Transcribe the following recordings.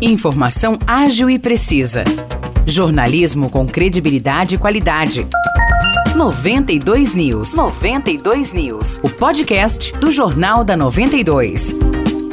Informação ágil e precisa. Jornalismo com credibilidade e qualidade. 92 News. 92 News. O podcast do Jornal da 92.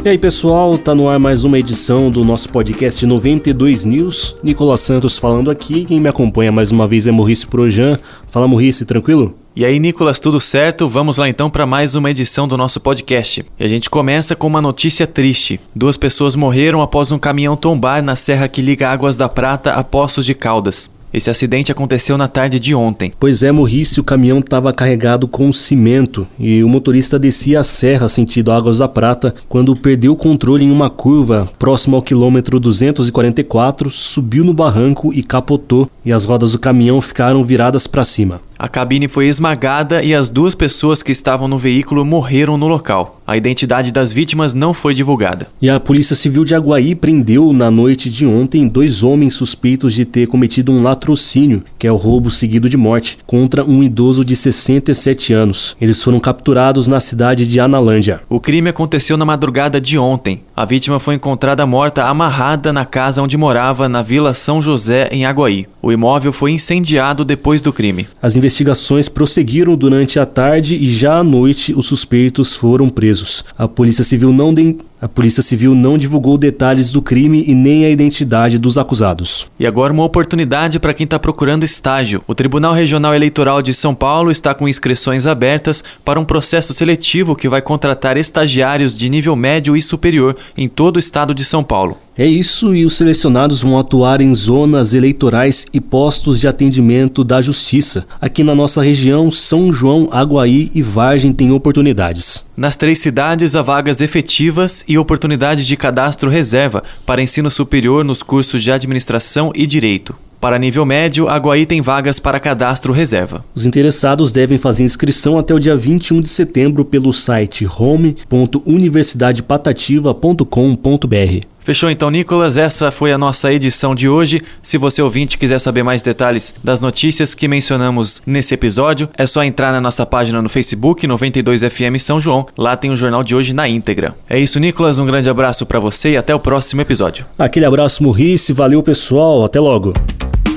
E aí pessoal, tá no ar mais uma edição do nosso podcast 92 News. Nicolas Santos falando aqui. Quem me acompanha mais uma vez é Maurice Projan. Fala Maurice, tranquilo? E aí, Nicolas, tudo certo? Vamos lá então para mais uma edição do nosso podcast. E a gente começa com uma notícia triste. Duas pessoas morreram após um caminhão tombar na serra que liga Águas da Prata a Poços de Caldas. Esse acidente aconteceu na tarde de ontem. Pois é, Morrice, o caminhão estava carregado com cimento e o motorista descia a serra sentido Águas da Prata quando perdeu o controle em uma curva próximo ao quilômetro 244, subiu no barranco e capotou e as rodas do caminhão ficaram viradas para cima. A cabine foi esmagada e as duas pessoas que estavam no veículo morreram no local. A identidade das vítimas não foi divulgada. E a Polícia Civil de Aguaí prendeu na noite de ontem dois homens suspeitos de ter cometido um latrocínio, que é o roubo seguido de morte, contra um idoso de 67 anos. Eles foram capturados na cidade de Analândia. O crime aconteceu na madrugada de ontem. A vítima foi encontrada morta amarrada na casa onde morava na Vila São José, em Aguaí. O imóvel foi incendiado depois do crime. As investigações prosseguiram durante a tarde e já à noite os suspeitos foram presos. A Polícia Civil não, de... a Polícia Civil não divulgou detalhes do crime e nem a identidade dos acusados. E agora uma oportunidade para quem está procurando estágio. O Tribunal Regional Eleitoral de São Paulo está com inscrições abertas para um processo seletivo que vai contratar estagiários de nível médio e superior em todo o estado de São Paulo. É isso, e os selecionados vão atuar em zonas eleitorais e postos de atendimento da Justiça. Aqui na nossa região, São João, Aguaí e Vargem têm oportunidades. Nas três cidades, há vagas efetivas e oportunidades de cadastro reserva para ensino superior nos cursos de administração e direito. Para nível médio, Aguaí tem vagas para cadastro reserva. Os interessados devem fazer inscrição até o dia 21 de setembro pelo site home.universidadepatativa.com.br. Fechou então, Nicolas? Essa foi a nossa edição de hoje. Se você ouvinte quiser saber mais detalhes das notícias que mencionamos nesse episódio, é só entrar na nossa página no Facebook 92FM São João. Lá tem o jornal de hoje na íntegra. É isso, Nicolas. Um grande abraço para você e até o próximo episódio. Aquele abraço, Murrice. Valeu, pessoal. Até logo.